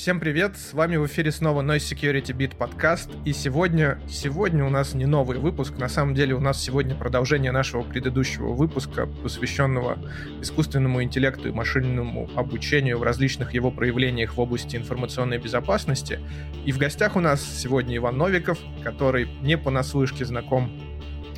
Всем привет, с вами в эфире снова Noise Security Beat подкаст, и сегодня, сегодня у нас не новый выпуск, на самом деле у нас сегодня продолжение нашего предыдущего выпуска, посвященного искусственному интеллекту и машинному обучению в различных его проявлениях в области информационной безопасности. И в гостях у нас сегодня Иван Новиков, который не понаслышке знаком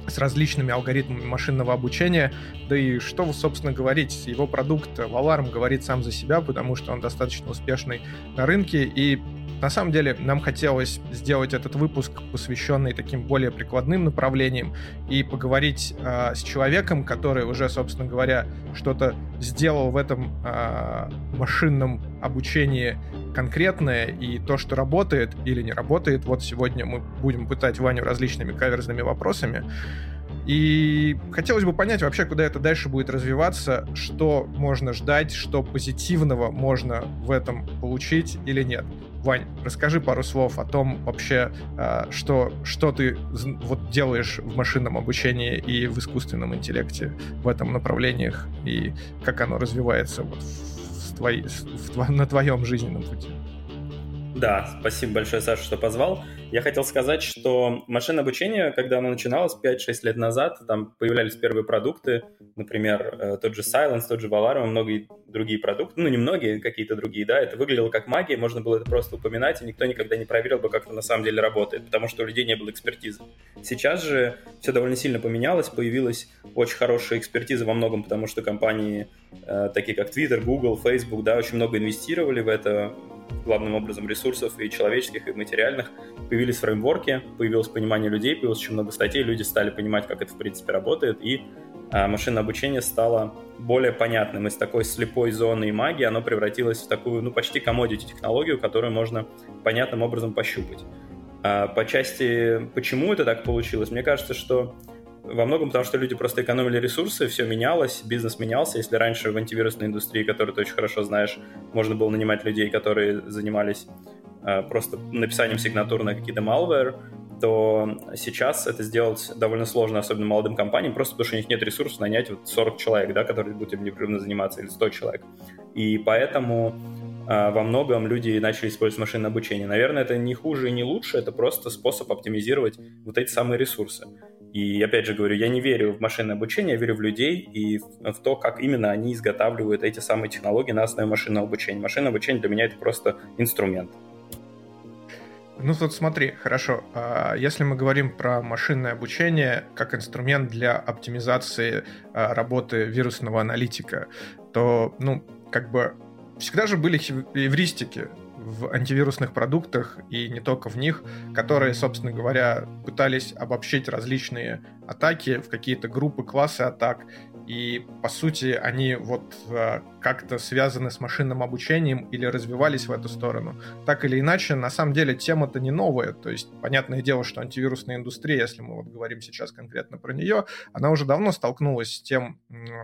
с различными алгоритмами машинного обучения. Да и что, собственно, говорить, его продукт Valarm говорит сам за себя, потому что он достаточно успешный на рынке, и на самом деле нам хотелось сделать этот выпуск, посвященный таким более прикладным направлениям, и поговорить э, с человеком, который уже, собственно говоря, что-то сделал в этом э, машинном обучении конкретное, и то, что работает или не работает. Вот сегодня мы будем пытать Ваню различными каверзными вопросами. И хотелось бы понять вообще, куда это дальше будет развиваться, что можно ждать, что позитивного можно в этом получить или нет. Вань, расскажи пару слов о том вообще, а, что, что ты вот делаешь в машинном обучении и в искусственном интеллекте в этом направлениях, и как оно развивается вот в твои, в, на твоем жизненном пути. Да, спасибо большое, Саша, что позвал. Я хотел сказать, что машинное обучение, когда оно начиналось 5-6 лет назад, там появлялись первые продукты, например, э, тот же Silence, тот же Valar, и многие другие продукты, ну, не многие, какие-то другие, да, это выглядело как магия, можно было это просто упоминать, и никто никогда не проверил бы, как это на самом деле работает, потому что у людей не было экспертизы. Сейчас же все довольно сильно поменялось, появилась очень хорошая экспертиза во многом, потому что компании, э, такие как Twitter, Google, Facebook, да, очень много инвестировали в это, главным образом ресурсов и человеческих, и материальных, появились фреймворки, появилось понимание людей, появилось очень много статей, люди стали понимать, как это в принципе работает, и а, машинное обучение стало более понятным. Из такой слепой зоны и магии оно превратилось в такую, ну, почти commodity технологию, которую можно понятным образом пощупать. А, по части, почему это так получилось, мне кажется, что во многом потому, что люди просто экономили ресурсы, все менялось, бизнес менялся. Если раньше в антивирусной индустрии, которую ты очень хорошо знаешь, можно было нанимать людей, которые занимались э, просто написанием сигнатур на какие-то malware, то сейчас это сделать довольно сложно, особенно молодым компаниям, просто потому что у них нет ресурсов нанять вот 40 человек, да, которые будут им непрерывно заниматься, или 100 человек. И поэтому э, во многом люди начали использовать машинное обучение. Наверное, это не хуже и не лучше, это просто способ оптимизировать вот эти самые ресурсы. И опять же говорю, я не верю в машинное обучение, я верю в людей и в то, как именно они изготавливают эти самые технологии на основе машинного обучения. Машинное обучение для меня это просто инструмент. Ну вот смотри, хорошо. А если мы говорим про машинное обучение как инструмент для оптимизации а, работы вирусного аналитика, то, ну, как бы всегда же были эвристики в антивирусных продуктах и не только в них, которые, собственно говоря, пытались обобщить различные атаки в какие-то группы, классы атак. И, по сути, они вот э, как-то связаны с машинным обучением или развивались в эту сторону. Так или иначе, на самом деле, тема-то не новая. То есть, понятное дело, что антивирусная индустрия, если мы вот говорим сейчас конкретно про нее, она уже давно столкнулась с тем,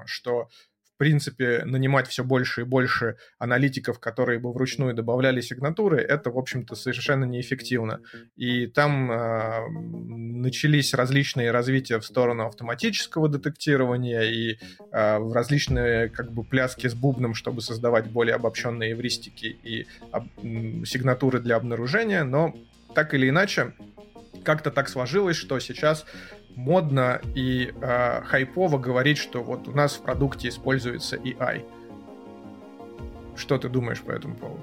что принципе, нанимать все больше и больше аналитиков, которые бы вручную добавляли сигнатуры, это, в общем-то, совершенно неэффективно. И там э, начались различные развития в сторону автоматического детектирования и э, в различные как бы пляски с бубном, чтобы создавать более обобщенные эвристики и об, сигнатуры для обнаружения, но так или иначе, как-то так сложилось, что сейчас модно и э, хайпово говорить, что вот у нас в продукте используется AI. Что ты думаешь по этому поводу?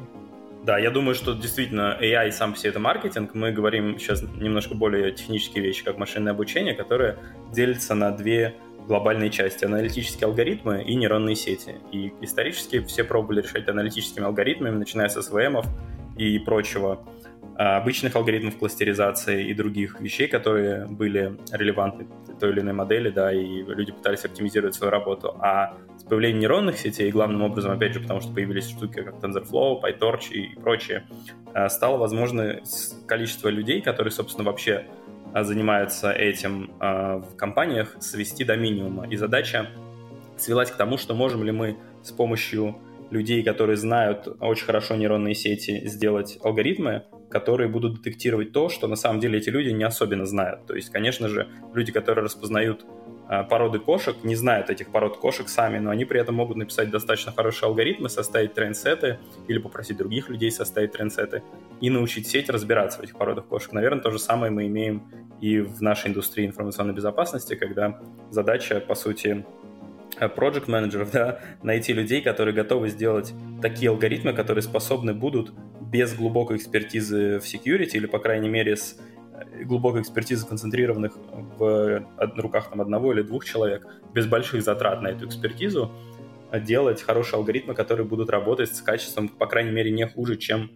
Да, я думаю, что действительно AI сам по себе это маркетинг. Мы говорим сейчас немножко более технические вещи, как машинное обучение, которое делится на две глобальные части. Аналитические алгоритмы и нейронные сети. И исторически все пробовали решать аналитическими алгоритмами, начиная с SVM и прочего. А, обычных алгоритмов кластеризации и других вещей, которые были релевантны той или иной модели, да, и люди пытались оптимизировать свою работу. А с появлением нейронных сетей, главным образом, опять же, потому что появились штуки, как TensorFlow, PyTorch и, прочее, а, стало возможно количество людей, которые, собственно, вообще а, занимаются этим в компаниях, свести до минимума. И задача свелась к тому, что можем ли мы с помощью людей, которые знают очень хорошо нейронные сети, сделать алгоритмы, которые будут детектировать то, что на самом деле эти люди не особенно знают. То есть, конечно же, люди, которые распознают э, породы кошек, не знают этих пород кошек сами, но они при этом могут написать достаточно хорошие алгоритмы, составить трендсеты или попросить других людей составить трендсеты и научить сеть разбираться в этих породах кошек. Наверное, то же самое мы имеем и в нашей индустрии информационной безопасности, когда задача, по сути, project менеджеров да, найти людей, которые готовы сделать такие алгоритмы, которые способны будут без глубокой экспертизы в security или, по крайней мере, с э, глубокой экспертизы, концентрированных в руках там, одного или двух человек, без больших затрат на эту экспертизу, делать хорошие алгоритмы, которые будут работать с качеством, по крайней мере, не хуже, чем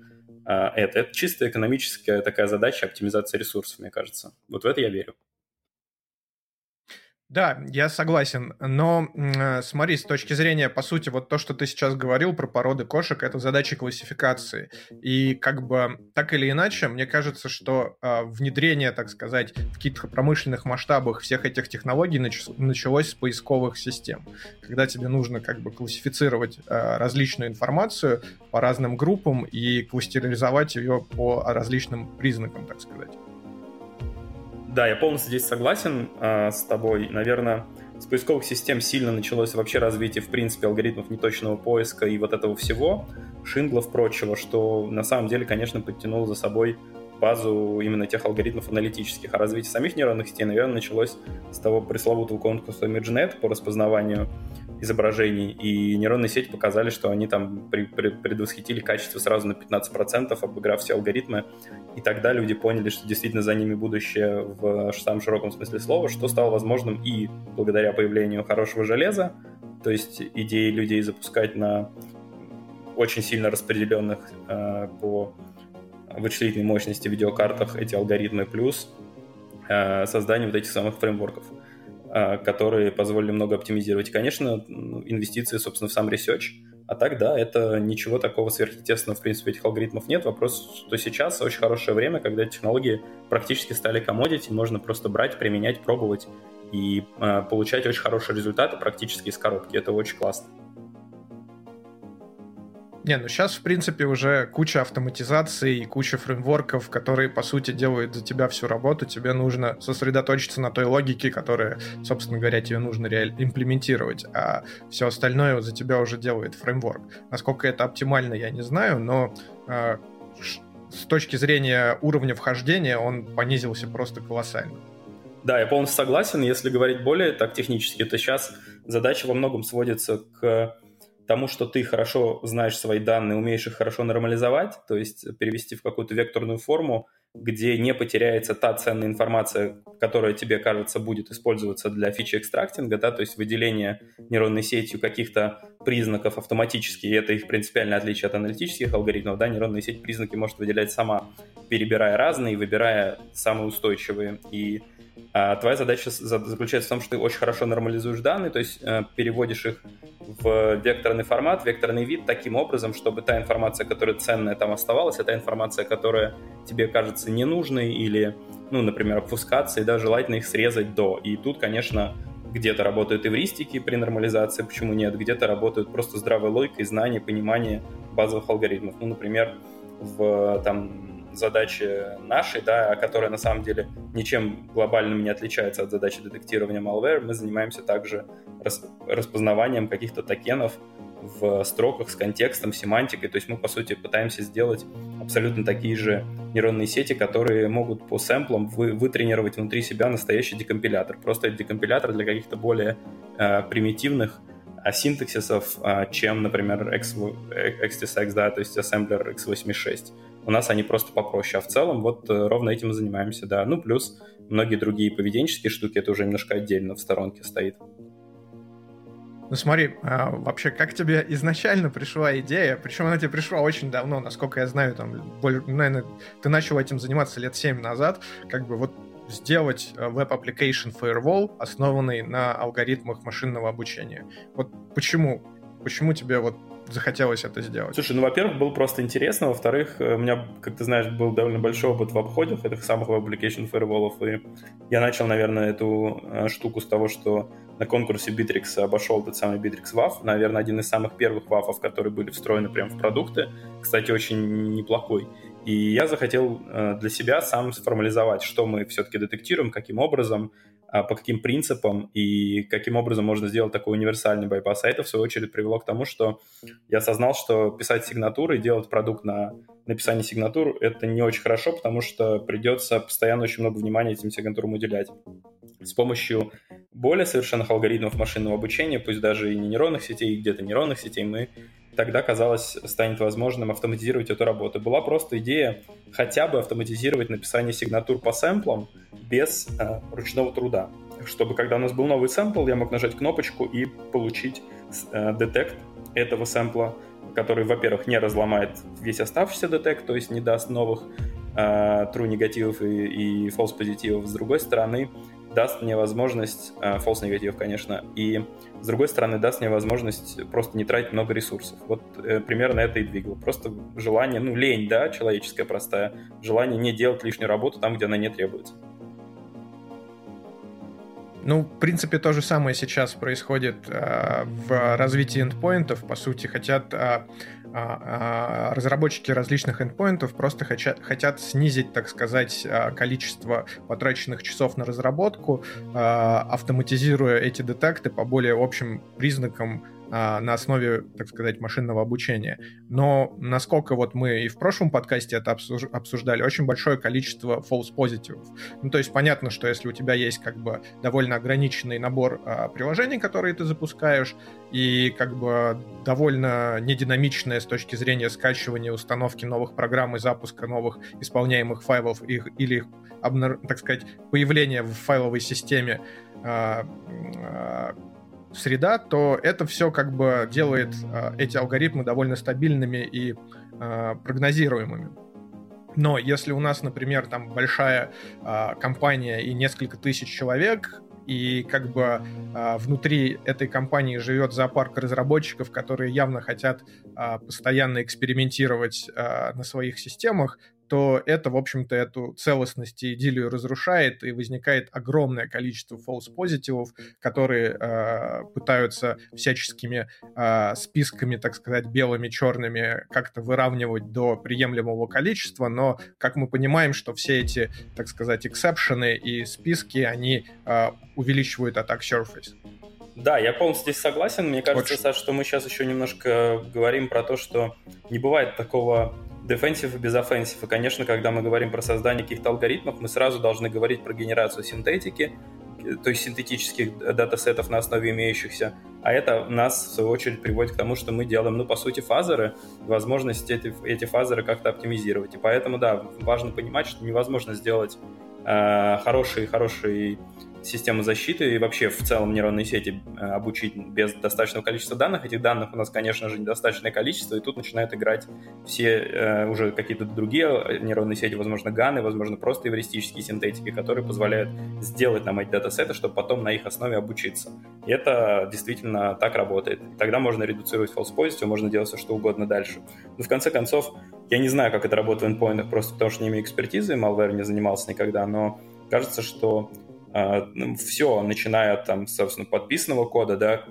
это. Это чисто экономическая такая задача оптимизации ресурсов, мне кажется. Вот в это я верю. Да, я согласен, но э, смотри, с точки зрения, по сути, вот то, что ты сейчас говорил про породы кошек, это задача классификации. И как бы так или иначе, мне кажется, что э, внедрение, так сказать, в каких-то промышленных масштабах всех этих технологий нач- началось с поисковых систем, когда тебе нужно как бы классифицировать э, различную информацию по разным группам и кластеризовать ее по различным признакам, так сказать. Да, я полностью здесь согласен э, с тобой. Наверное, с поисковых систем сильно началось вообще развитие, в принципе, алгоритмов неточного поиска и вот этого всего, шинглов, прочего, что на самом деле, конечно, подтянуло за собой базу именно тех алгоритмов аналитических. А развитие самих нейронных сетей, наверное, началось с того пресловутого конкурса ImageNet по распознаванию изображений, и нейронные сети показали, что они там при, при, предвосхитили качество сразу на 15%, обыграв все алгоритмы, и тогда люди поняли, что действительно за ними будущее в самом широком смысле слова, что стало возможным и благодаря появлению хорошего железа, то есть идеи людей запускать на очень сильно распределенных э, по вычислительной мощности видеокартах эти алгоритмы, плюс э, создание вот этих самых фреймворков. А, которые позволили много оптимизировать. И, конечно, инвестиции, собственно, в сам research. А так, да, это ничего такого сверхъестественного, в принципе, этих алгоритмов нет. Вопрос, что сейчас очень хорошее время, когда технологии практически стали commodity, можно просто брать, применять, пробовать и э, получать очень хорошие результаты практически из коробки. Это очень классно. Не, ну сейчас, в принципе, уже куча автоматизации и куча фреймворков, которые, по сути, делают за тебя всю работу. Тебе нужно сосредоточиться на той логике, которая, собственно говоря, тебе нужно реально имплементировать. А все остальное за тебя уже делает фреймворк. Насколько это оптимально, я не знаю, но э, с точки зрения уровня вхождения он понизился просто колоссально. Да, я полностью согласен. Если говорить более так технически, то сейчас задача во многом сводится к тому, что ты хорошо знаешь свои данные, умеешь их хорошо нормализовать, то есть перевести в какую-то векторную форму, где не потеряется та ценная информация, которая тебе кажется будет использоваться для фичи экстрактинга, да, то есть выделение нейронной сетью каких-то признаков автоматически, и это их принципиальное отличие от аналитических алгоритмов, да, нейронная сеть признаки может выделять сама, перебирая разные, выбирая самые устойчивые, и а твоя задача заключается в том, что ты очень хорошо нормализуешь данные, то есть э, переводишь их в векторный формат, векторный вид таким образом, чтобы та информация, которая ценная там оставалась, а та информация, которая тебе кажется ненужной или, ну, например, обфускаться, и да, желательно их срезать до. И тут, конечно, где-то работают эвристики при нормализации, почему нет, где-то работают просто здравая логика и знание, понимание базовых алгоритмов. Ну, например, в там задачи нашей, да, которая на самом деле ничем глобальным не отличается от задачи детектирования malware, мы занимаемся также распознаванием каких-то токенов в строках с контекстом, семантикой. То есть мы, по сути, пытаемся сделать абсолютно такие же нейронные сети, которые могут по сэмплам вы, вытренировать внутри себя настоящий декомпилятор. Просто декомпилятор для каких-то более э, примитивных э, синтаксисов, э, чем, например, XTSX, да, то есть ассемблер x86. У нас они просто попроще, а в целом вот э, ровно этим и занимаемся, да. Ну, плюс многие другие поведенческие штуки, это уже немножко отдельно в сторонке стоит. Ну смотри, а вообще, как тебе изначально пришла идея? Причем она тебе пришла очень давно, насколько я знаю, там, более, наверное, ты начал этим заниматься лет 7 назад, как бы вот сделать э, Web Application Firewall, основанный на алгоритмах машинного обучения. Вот почему? Почему тебе вот захотелось это сделать? Слушай, ну, во-первых, было просто интересно, во-вторых, э, у меня, как ты знаешь, был довольно большой опыт в обходах этих самых application firewall, и я начал, наверное, эту э, штуку с того, что на конкурсе Bittrex обошел тот самый Bittrex WAF, наверное, один из самых первых WAF, которые были встроены прямо в продукты, кстати, очень неплохой. И я захотел э, для себя сам сформализовать, что мы все-таки детектируем, каким образом, по каким принципам и каким образом можно сделать такой универсальный байпас. А это, в свою очередь, привело к тому, что я осознал, что писать сигнатуры и делать продукт на написание сигнатур — это не очень хорошо, потому что придется постоянно очень много внимания этим сигнатурам уделять. С помощью более совершенных алгоритмов машинного обучения, пусть даже и не нейронных сетей, где-то нейронных сетей, мы тогда, казалось, станет возможным автоматизировать эту работу. Была просто идея хотя бы автоматизировать написание сигнатур по сэмплам без э, ручного труда. Чтобы, когда у нас был новый сэмпл, я мог нажать кнопочку и получить э, детект этого сэмпла, который, во-первых, не разломает весь оставшийся детект, то есть не даст новых э, true негативов и, и false позитивов. С другой стороны, даст мне возможность, э, false негатив, конечно, и с другой стороны даст мне возможность просто не тратить много ресурсов. Вот э, примерно это и двигало. Просто желание, ну, лень, да, человеческая простая, желание не делать лишнюю работу там, где она не требуется. Ну, в принципе, то же самое сейчас происходит э, в развитии эндпоинтов. По сути, хотят э, разработчики различных эндпоинтов просто хотят, хотят снизить, так сказать, э, количество потраченных часов на разработку, автоматизируя эти детекты по более общим признакам а, на основе, так сказать, машинного обучения. Но насколько вот мы и в прошлом подкасте это обсуждали, очень большое количество false positives. Ну, то есть понятно, что если у тебя есть как бы довольно ограниченный набор а, приложений, которые ты запускаешь, и как бы довольно нединамичная с точки зрения скачивания, установки новых программ и запуска новых исполняемых файлов их, или их, так сказать, появления в файловой системе а, а, среда, то это все как бы делает э, эти алгоритмы довольно стабильными и э, прогнозируемыми. Но если у нас, например, там большая э, компания и несколько тысяч человек, и как бы э, внутри этой компании живет зоопарк разработчиков, которые явно хотят э, постоянно экспериментировать э, на своих системах, то это, в общем-то, эту целостность и идиллию разрушает, и возникает огромное количество false позитивов, которые э, пытаются всяческими э, списками, так сказать, белыми, черными как-то выравнивать до приемлемого количества, но, как мы понимаем, что все эти, так сказать, эксепшены и списки, они э, увеличивают атак surface. Да, я полностью здесь согласен. Мне кажется, Очень. Саш, что мы сейчас еще немножко говорим про то, что не бывает такого Defensive и без offensive. И, конечно, когда мы говорим про создание каких-то алгоритмов, мы сразу должны говорить про генерацию синтетики, то есть синтетических датасетов на основе имеющихся. А это нас, в свою очередь, приводит к тому, что мы делаем, ну, по сути, фазеры, возможность эти, эти фазеры как-то оптимизировать. И поэтому, да, важно понимать, что невозможно сделать э, хороший, хороший систему защиты и вообще в целом нейронные сети э, обучить без достаточного количества данных. Этих данных у нас, конечно же, недостаточное количество, и тут начинают играть все э, уже какие-то другие э, нейронные сети, возможно, ганы, возможно, просто эвристические синтетики, которые позволяют сделать нам эти датасеты, чтобы потом на их основе обучиться. И это действительно так работает. Тогда можно редуцировать false можно делать все, что угодно дальше. Но в конце концов, я не знаю, как это работает в эндпоинтах, просто потому что не имею экспертизы, malware не занимался никогда, но кажется, что все, начиная там, собственно, подписанного кода, да,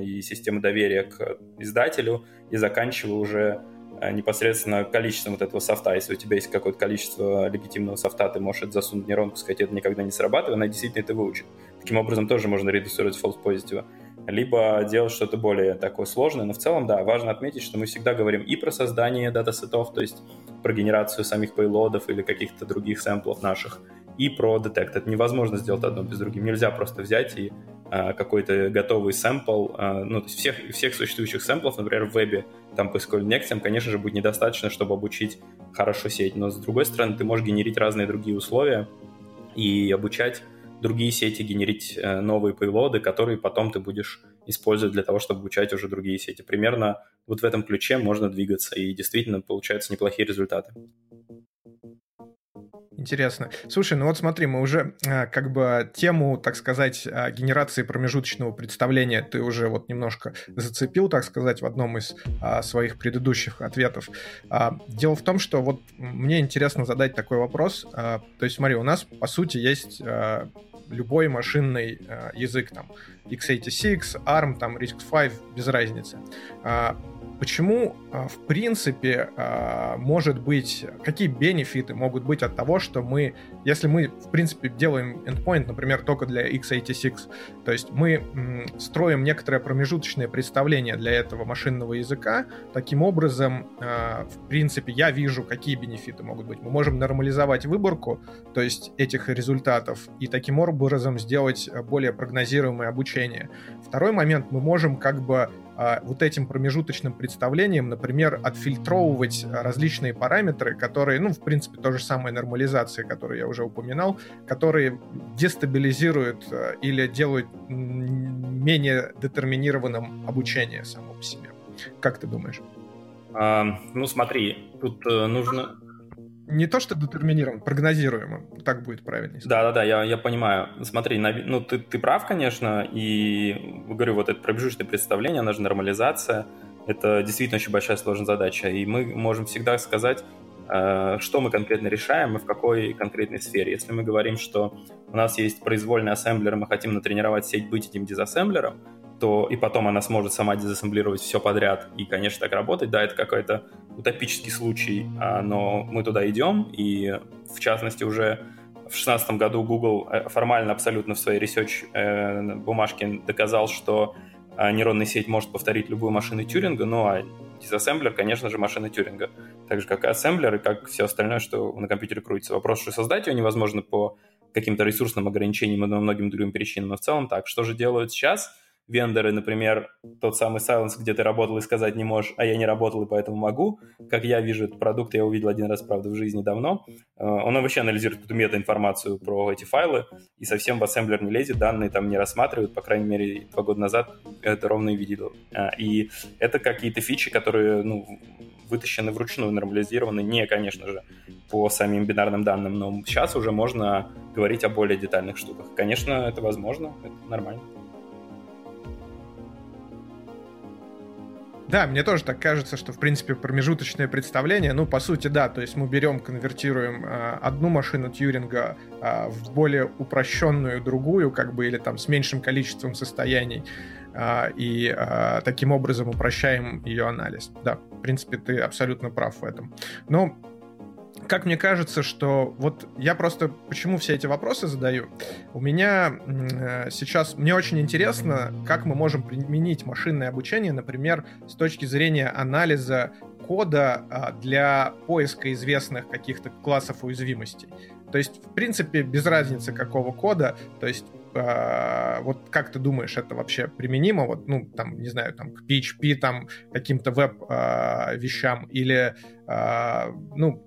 и системы доверия к издателю, и заканчивая уже а, непосредственно количеством вот этого софта. Если у тебя есть какое-то количество легитимного софта, ты можешь это засунуть в нейронку, сказать, это никогда не срабатывает, она действительно это выучит. Таким образом тоже можно редуцировать false positive. Либо делать что-то более такое сложное, но в целом, да, важно отметить, что мы всегда говорим и про создание датасетов, то есть про генерацию самих пейлодов или каких-то других сэмплов наших, и про детект. Это невозможно сделать одно без другим. Нельзя просто взять и а, какой-то готовый сэмпл, а, ну, то есть всех, всех существующих сэмплов, например, в вебе, там по SQL Next, конечно же, будет недостаточно, чтобы обучить хорошо сеть. Но, с другой стороны, ты можешь генерить разные другие условия и обучать другие сети, генерить э, новые пейлоды, которые потом ты будешь использовать для того, чтобы обучать уже другие сети. Примерно вот в этом ключе можно двигаться, и действительно получаются неплохие результаты. Интересно. Слушай, ну вот смотри, мы уже э, как бы тему, так сказать, э, генерации промежуточного представления ты уже вот немножко зацепил, так сказать, в одном из э, своих предыдущих ответов. Э, дело в том, что вот мне интересно задать такой вопрос. Э, то есть смотри, у нас по сути есть э, любой машинный э, язык, там, x86, ARM, там, RISC-V, без разницы. Э, почему, а, в принципе, а, может быть, какие бенефиты могут быть от того, что мы, если мы, в принципе, делаем endpoint, например, только для x86, то есть мы строим некоторое промежуточное представление для этого машинного языка, таким образом, а, в принципе, я вижу, какие бенефиты могут быть. Мы можем нормализовать выборку, то есть этих результатов, и таким образом сделать более прогнозируемое обучение. Второй момент, мы можем как бы вот этим промежуточным представлением, например, отфильтровывать различные параметры, которые, ну, в принципе, то же самое нормализация, которую я уже упоминал, которые дестабилизируют а, или делают менее детерминированным обучение само по себе. Как ты думаешь? А, ну, смотри, тут э, нужно не то, что детерминируем, прогнозируемым. Так будет правильнее. Да, да, да, я, я понимаю. Смотри, ну ты, ты прав, конечно, и говорю, вот это промежуточное представление, она же нормализация. Это действительно очень большая сложная задача. И мы можем всегда сказать, э, что мы конкретно решаем и в какой конкретной сфере. Если мы говорим, что у нас есть произвольный ассемблер, мы хотим натренировать сеть быть этим дизассемблером, то и потом она сможет сама дезассемблировать все подряд и, конечно, так работать. Да, это какой-то утопический случай, а, но мы туда идем, и в частности уже в 2016 году Google э, формально абсолютно в своей research э, бумажке доказал, что а, нейронная сеть может повторить любую машину Тюринга, ну а дизассемблер, конечно же, машина Тюринга. Так же, как и ассемблер, и как все остальное, что на компьютере крутится. Вопрос, что создать его невозможно по каким-то ресурсным ограничениям и многим другим причинам, но в целом так. Что же делают сейчас? Вендоры, например, тот самый Silence, где ты работал и сказать не можешь, а я не работал и поэтому могу. Как я вижу этот продукт, я увидел один раз, правда, в жизни давно. Э, он вообще анализирует эту мета-информацию про эти файлы и совсем в ассемблер не лезет, данные там не рассматривают, по крайней мере, два года назад это ровно и видел. Э, и это какие-то фичи, которые, ну, вытащены вручную, нормализированы, не, конечно же, по самим бинарным данным, но сейчас уже можно говорить о более детальных штуках. Конечно, это возможно, это нормально. Да, мне тоже так кажется, что, в принципе, промежуточное представление, ну, по сути, да, то есть мы берем, конвертируем э, одну машину Тьюринга э, в более упрощенную другую, как бы, или там с меньшим количеством состояний, э, и э, таким образом упрощаем ее анализ. Да, в принципе, ты абсолютно прав в этом. Но как мне кажется, что вот я просто почему все эти вопросы задаю. У меня э, сейчас мне очень интересно, как мы можем применить машинное обучение, например, с точки зрения анализа кода а, для поиска известных каких-то классов уязвимостей. То есть, в принципе, без разницы какого кода, то есть Uh, вот как ты думаешь, это вообще применимо, вот, ну, там, не знаю, там, к PHP, там, каким-то веб-вещам, uh, или, uh, ну,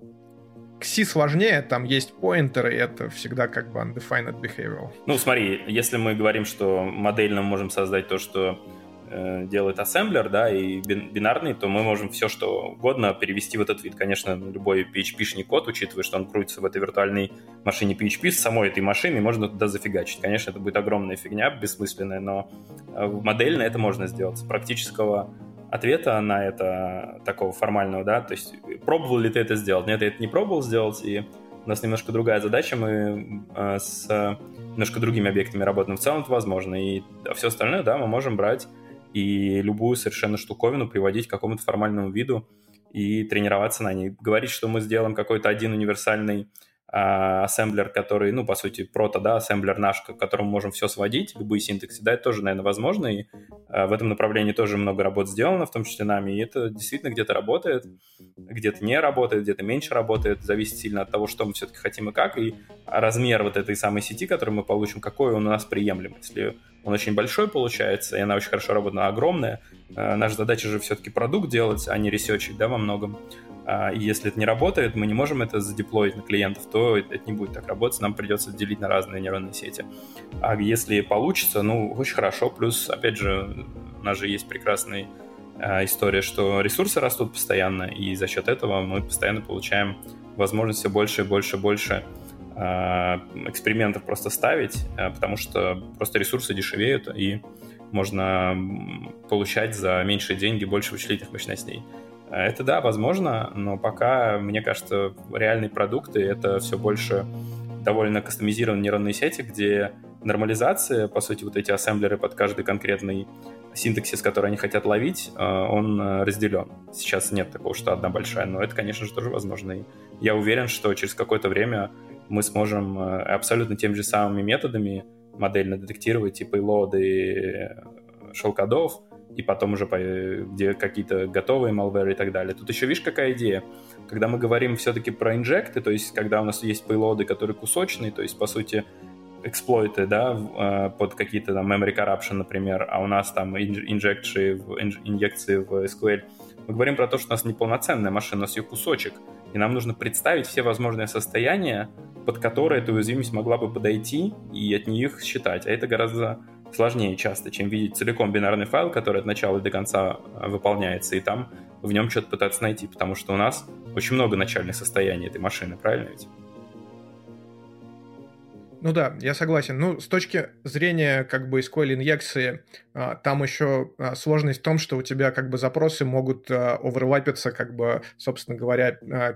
к C сложнее, там есть поинтеры, и это всегда как бы undefined behavioral. Ну, смотри, если мы говорим, что модельно можем создать то, что э, делает ассемблер, да, и бинарный, то мы можем все, что угодно перевести в этот вид. Конечно, любой PHP-шный код, учитывая, что он крутится в этой виртуальной машине PHP, с самой этой машины можно туда зафигачить. Конечно, это будет огромная фигня, бессмысленная, но э, модельно это можно сделать. С практического ответа на это такого формального, да, то есть пробовал ли ты это сделать? Нет, я это не пробовал сделать, и у нас немножко другая задача, мы э, с немножко другими объектами работаем. В целом это возможно, и все остальное, да, мы можем брать и любую совершенно штуковину приводить к какому-то формальному виду и тренироваться на ней. Говорить, что мы сделаем какой-то один универсальный ассемблер, который, ну, по сути, прото, да, ассемблер наш, к которому можем все сводить, любые синтаксы, да, это тоже, наверное, возможно, и а, в этом направлении тоже много работ сделано, в том числе нами, и это действительно где-то работает, где-то не работает, где-то меньше работает, зависит сильно от того, что мы все-таки хотим и как, и размер вот этой самой сети, которую мы получим, какой он у нас приемлем. Если он очень большой получается, и она очень хорошо работает, но огромная, а, наша задача же все-таки продукт делать, а не ресерчить, да, во многом. А, и если это не работает, мы не можем это задеплоить на клиентов, то это не будет так работать, нам придется делить на разные нейронные сети. А если получится, ну, очень хорошо. Плюс, опять же, у нас же есть прекрасная а, история, что ресурсы растут постоянно, и за счет этого мы постоянно получаем возможность все больше и больше и больше а, экспериментов просто ставить, потому что просто ресурсы дешевеют, и можно получать за меньшие деньги больше вычислительных мощностей. Это да, возможно, но пока, мне кажется, реальные продукты — это все больше довольно кастомизированные нейронные сети, где нормализация, по сути, вот эти ассемблеры под каждый конкретный синтаксис, который они хотят ловить, э, он э, разделен. Сейчас нет такого, что одна большая, но это, конечно же, тоже возможно. И я уверен, что через какое-то время мы сможем э, абсолютно теми же самыми методами модельно детектировать и пейлоды шелкодов, и потом уже где какие-то готовые malware и так далее. Тут еще, видишь, какая идея? Когда мы говорим все-таки про инжекты, то есть когда у нас есть пейлоды, которые кусочные, то есть, по сути, эксплойты, да, э, под какие-то там memory corruption, например, а у нас там инжекции в, инъекции в SQL. Мы говорим про то, что у нас неполноценная машина, у нас ее кусочек, и нам нужно представить все возможные состояния, под которые эта уязвимость могла бы подойти и от них считать. А это гораздо сложнее часто, чем видеть целиком бинарный файл, который от начала до конца э, выполняется, и там в нем что-то пытаться найти, потому что у нас очень много начальных состояний этой машины, правильно ведь? Ну да, я согласен. Ну, с точки зрения как бы SQL инъекции, там еще а, сложность в том, что у тебя как бы запросы могут а, оверлапиться, как бы, собственно говоря,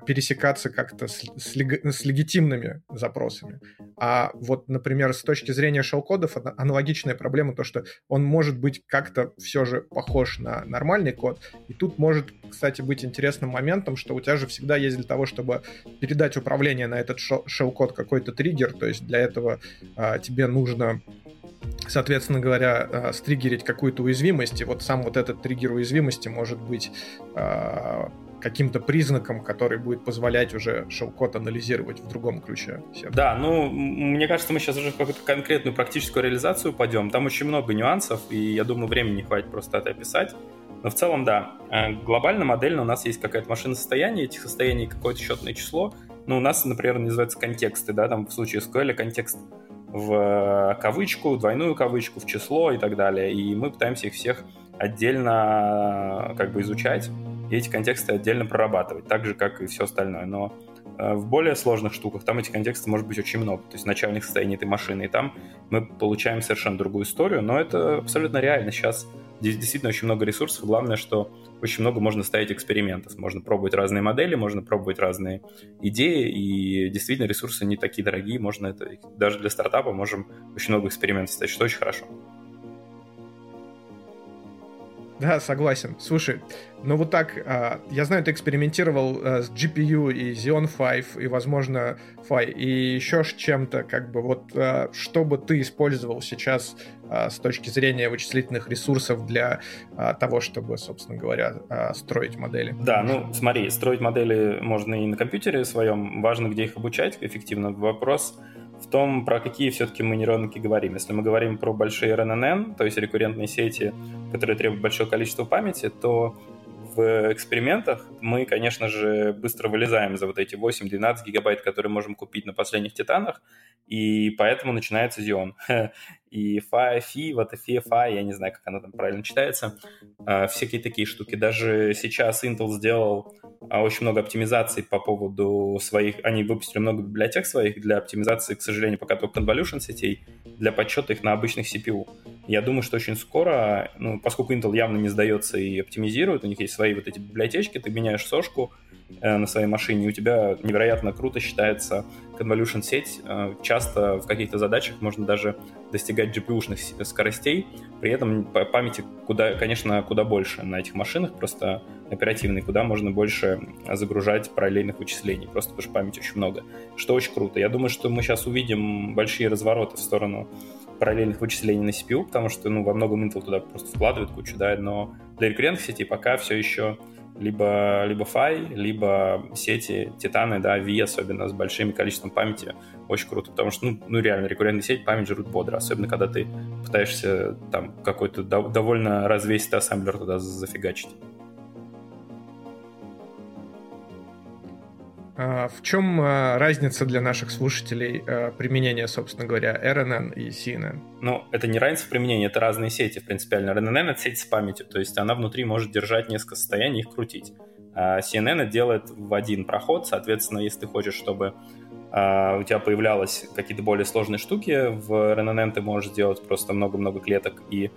пересекаться как-то с, с, с легитимными запросами. А вот, например, с точки зрения шелл-кодов аналогичная проблема, то, что он может быть как-то все же похож на нормальный код. И тут может, кстати, быть интересным моментом, что у тебя же всегда есть для того, чтобы передать управление на этот шелл-код какой-то триггер, то есть для этого а, тебе нужно соответственно говоря, а, стриггерить какую-то уязвимость, и вот сам вот этот триггер уязвимости может быть а, каким-то признаком, который будет позволять уже шелкод анализировать в другом ключе. Да, ну, мне кажется, мы сейчас уже в какую-то конкретную практическую реализацию пойдем. Там очень много нюансов, и я думаю, времени не хватит просто это описать. Но в целом, да, э, глобально модельно у нас есть какая-то машина состояния, этих состояний какое-то счетное число, ну, у нас, например, называются контексты, да, там в случае SQL контекст в э, кавычку, двойную кавычку, в число и так далее. И мы пытаемся их всех отдельно э, как бы изучать и эти контексты отдельно прорабатывать, так же, как и все остальное. Но э, в более сложных штуках там эти контексты может быть очень много, то есть начальных состояний этой машины, и там мы получаем совершенно другую историю, но это абсолютно реально. Сейчас здесь действительно очень много ресурсов, главное, что очень много можно ставить экспериментов. Можно пробовать разные модели, можно пробовать разные идеи, и действительно ресурсы не такие дорогие, можно это даже для стартапа можем очень много экспериментов ставить, что очень хорошо. Да, согласен. Слушай, ну вот так, а, я знаю, ты экспериментировал а, с GPU и Xeon 5, и, возможно, Phi, и еще с чем-то, как бы, вот а, что бы ты использовал сейчас с точки зрения вычислительных ресурсов для того, чтобы, собственно говоря, строить модели? Да, ну смотри, строить модели можно и на компьютере своем, важно, где их обучать эффективно. Вопрос в том, про какие все-таки мы нейронки говорим. Если мы говорим про большие RNN, то есть рекуррентные сети, которые требуют большое количество памяти, то в экспериментах мы, конечно же, быстро вылезаем за вот эти 8-12 гигабайт, которые можем купить на последних титанах, и поэтому начинается Xeon. И Phi, Phi, вот Phi, Phi, я не знаю, как она там правильно читается, а, всякие такие штуки. Даже сейчас Intel сделал очень много оптимизаций по поводу своих, они выпустили много библиотек своих для оптимизации, к сожалению, пока только convolution сетей, для подсчета их на обычных CPU. Я думаю, что очень скоро, ну, поскольку Intel явно не сдается и оптимизирует, у них есть свои вот эти библиотечки, ты меняешь сошку, на своей машине, у тебя невероятно круто считается convolution сеть. Э, часто в каких-то задачах можно даже достигать GPU-шных скоростей, при этом памяти, куда, конечно, куда больше на этих машинах, просто оперативной, куда можно больше загружать параллельных вычислений, просто потому что памяти очень много, что очень круто. Я думаю, что мы сейчас увидим большие развороты в сторону параллельных вычислений на CPU, потому что ну, во многом Intel туда просто вкладывает кучу, да, но для рекуррентных сетей пока все еще либо, либо Phi, либо сети Титаны, да, V, особенно с большим количеством памяти, очень круто, потому что, ну, ну реально, рекуррентная сеть память жрут бодро, особенно когда ты пытаешься там какой-то довольно развесистый ассемблер туда зафигачить. В чем а, разница для наших слушателей а, применения, собственно говоря, RNN и CNN? Ну, это не разница в применении, это разные сети принципиально. RNN — это сеть с памятью, то есть она внутри может держать несколько состояний и их крутить. А CNN делает в один проход, соответственно, если ты хочешь, чтобы у тебя появлялись какие-то более сложные штуки, в RNN ты можешь сделать просто много-много клеток и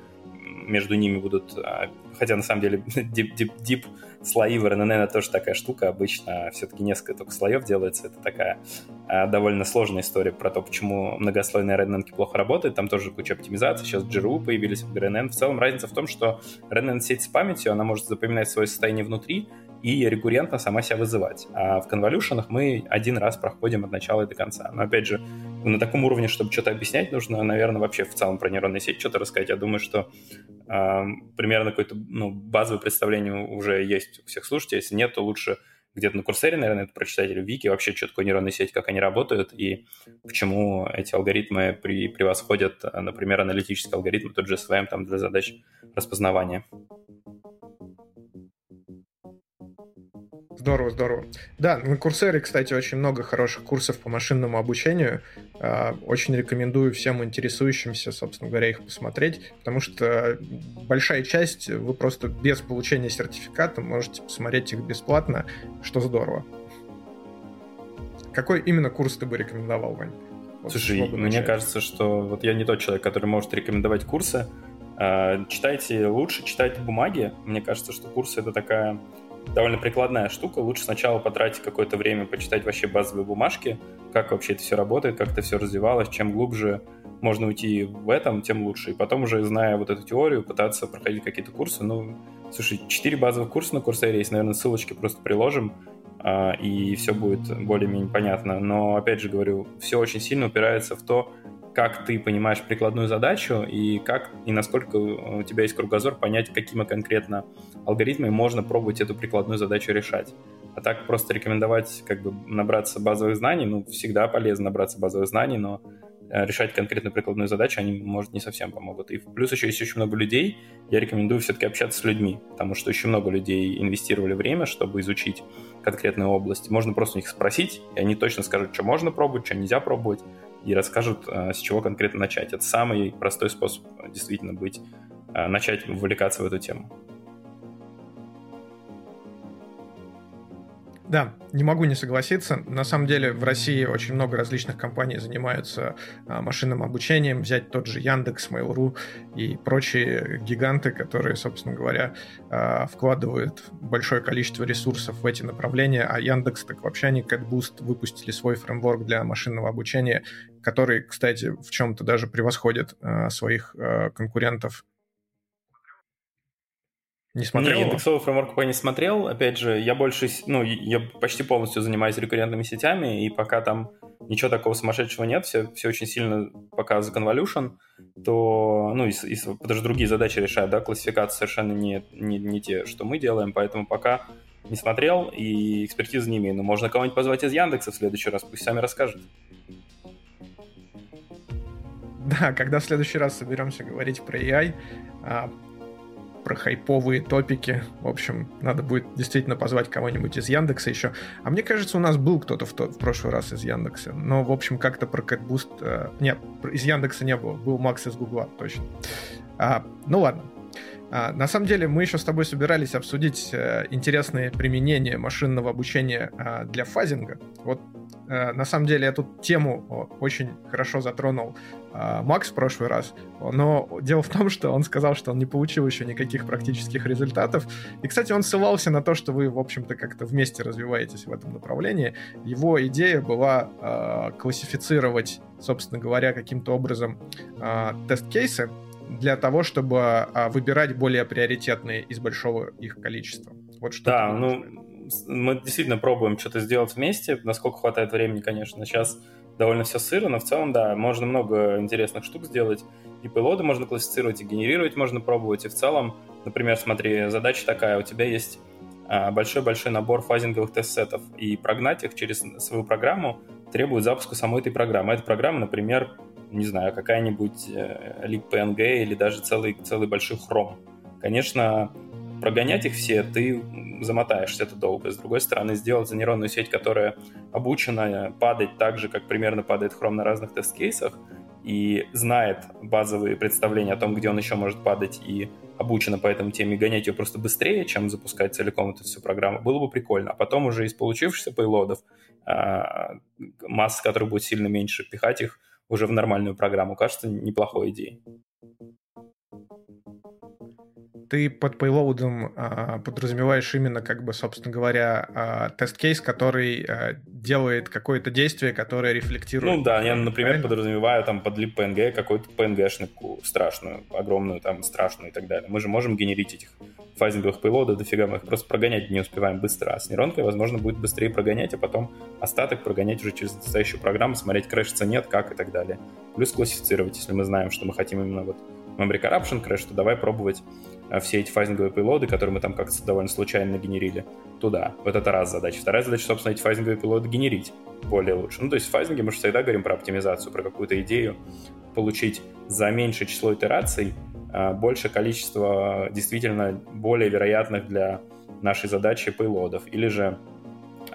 между ними будут, а, хотя на самом деле deep, deep, deep слои в RNN это тоже такая штука, обычно все-таки несколько только слоев делается, это такая а, довольно сложная история про то, почему многослойные RNN плохо работают, там тоже куча оптимизации, сейчас GRU появились в RNN, в целом разница в том, что RNN сеть с памятью, она может запоминать свое состояние внутри, и рекуррентно сама себя вызывать. А в конволюшенах мы один раз проходим от начала и до конца. Но опять же, на таком уровне, чтобы что-то объяснять, нужно, наверное, вообще в целом про нейронные сети что-то рассказать. Я думаю, что э, примерно какое-то ну, базовое представление уже есть у всех слушателей. Если нет, то лучше где-то на курсере, наверное, это прочитать, или в Вики, вообще, что такое нейронные сети, как они работают, и почему эти алгоритмы при, превосходят, например, аналитические алгоритмы, тот же SVM там для задач распознавания. Здорово, здорово. Да, на Курсере, кстати, очень много хороших курсов по машинному обучению. А, очень рекомендую всем интересующимся, собственно говоря, их посмотреть, потому что большая часть вы просто без получения сертификата можете посмотреть их бесплатно, что здорово. Какой именно курс ты бы рекомендовал, Вань? Вот Слушай, мне кажется, что вот я не тот человек, который может рекомендовать курсы. А, читайте лучше, читайте бумаги. Мне кажется, что курсы — это такая довольно прикладная штука. Лучше сначала потратить какое-то время, почитать вообще базовые бумажки, как вообще это все работает, как это все развивалось. Чем глубже можно уйти в этом, тем лучше. И потом уже, зная вот эту теорию, пытаться проходить какие-то курсы. Ну, слушай, 4 базовых курса на Курсере есть, наверное, ссылочки просто приложим, а, и все будет более-менее понятно. Но, опять же говорю, все очень сильно упирается в то, как ты понимаешь прикладную задачу и как и насколько у тебя есть кругозор понять, какими конкретно алгоритмами можно пробовать эту прикладную задачу решать. А так просто рекомендовать как бы набраться базовых знаний, ну, всегда полезно набраться базовых знаний, но э, решать конкретную прикладную задачу они, может, не совсем помогут. И плюс еще есть очень много людей, я рекомендую все-таки общаться с людьми, потому что очень много людей инвестировали время, чтобы изучить конкретную область. Можно просто у них спросить, и они точно скажут, что можно пробовать, что нельзя пробовать и расскажут, э, с чего конкретно начать. Это самый простой способ э, действительно быть, э, начать вовлекаться в эту тему. Да, не могу не согласиться. На самом деле в России очень много различных компаний занимаются а, машинным обучением. Взять тот же Яндекс, Mail.ru и прочие гиганты, которые, собственно говоря, а, вкладывают большое количество ресурсов в эти направления. А Яндекс, так вообще они CatBoost выпустили свой фреймворк для машинного обучения, который, кстати, в чем-то даже превосходит а, своих конкурентов не смотрел? Не, индексовый фреймворк пока не смотрел. Опять же, я больше, ну, я почти полностью занимаюсь рекуррентными сетями, и пока там ничего такого сумасшедшего нет, все, все очень сильно пока за convolution, то, ну, и, и даже другие задачи решают, да, классификация совершенно не, не, не те, что мы делаем, поэтому пока не смотрел и экспертизы не имею. Но можно кого-нибудь позвать из Яндекса в следующий раз, пусть сами расскажут. Да, когда в следующий раз соберемся говорить про AI, про хайповые топики. В общем, надо будет действительно позвать кого-нибудь из Яндекса еще. А мне кажется, у нас был кто-то в, то, в прошлый раз из Яндекса. Но, в общем, как-то про CatBoost... Э, нет, из Яндекса не было. Был Макс из Гугла, точно. А, ну ладно. А, на самом деле, мы еще с тобой собирались обсудить а, интересные применения машинного обучения а, для фазинга. Вот Э, на самом деле эту тему очень хорошо затронул э, Макс в прошлый раз, но дело в том, что он сказал, что он не получил еще никаких практических результатов. И, кстати, он ссылался на то, что вы, в общем-то, как-то вместе развиваетесь в этом направлении. Его идея была э, классифицировать, собственно говоря, каким-то образом тест-кейсы для того, чтобы выбирать более приоритетные из большого их количества. Вот что. Да, ну, мы действительно пробуем что-то сделать вместе, насколько хватает времени, конечно. Сейчас довольно все сыро, но в целом, да, можно много интересных штук сделать. И пейлоды можно классифицировать, и генерировать можно пробовать. И в целом, например, смотри, задача такая, у тебя есть а, большой-большой набор фазинговых тест-сетов, и прогнать их через свою программу требует запуска самой этой программы. Эта программа, например, не знаю, какая-нибудь э, libpng или даже целый, целый большой Chrome. Конечно, прогонять их все, ты замотаешься это долго. С другой стороны, сделать за нейронную сеть, которая обучена падать так же, как примерно падает Chrome на разных тест-кейсах, и знает базовые представления о том, где он еще может падать, и обучена по этому теме, гонять ее просто быстрее, чем запускать целиком эту всю программу, было бы прикольно. А потом уже из получившихся пейлодов, а, масс, которых будет сильно меньше, пихать их уже в нормальную программу, кажется неплохой идеей. Ты под payload а, подразумеваешь именно, как бы, собственно говоря, а, тест-кейс, который а, делает какое-то действие, которое рефлектирует. Ну да, я, например, правильно? подразумеваю там под lib PNG какую-то PNG-шнику страшную, огромную, там, страшную и так далее. Мы же можем генерить этих фазинговых пейлодов дофига, мы их просто прогонять не успеваем быстро, а с нейронкой, возможно, будет быстрее прогонять, а потом остаток прогонять уже через настоящую программу, смотреть, крашится, нет, как и так далее. Плюс классифицировать, если мы знаем, что мы хотим именно вот memory corruption crash, то давай пробовать все эти фазинговые пейлоды, которые мы там как-то довольно случайно генерили, туда. Вот это раз задача. Вторая задача, собственно, эти фазинговые пейлоды генерить более лучше. Ну, то есть в фазинге мы же всегда говорим про оптимизацию, про какую-то идею, получить за меньшее число итераций а, больше количество действительно более вероятных для нашей задачи пейлодов. Или же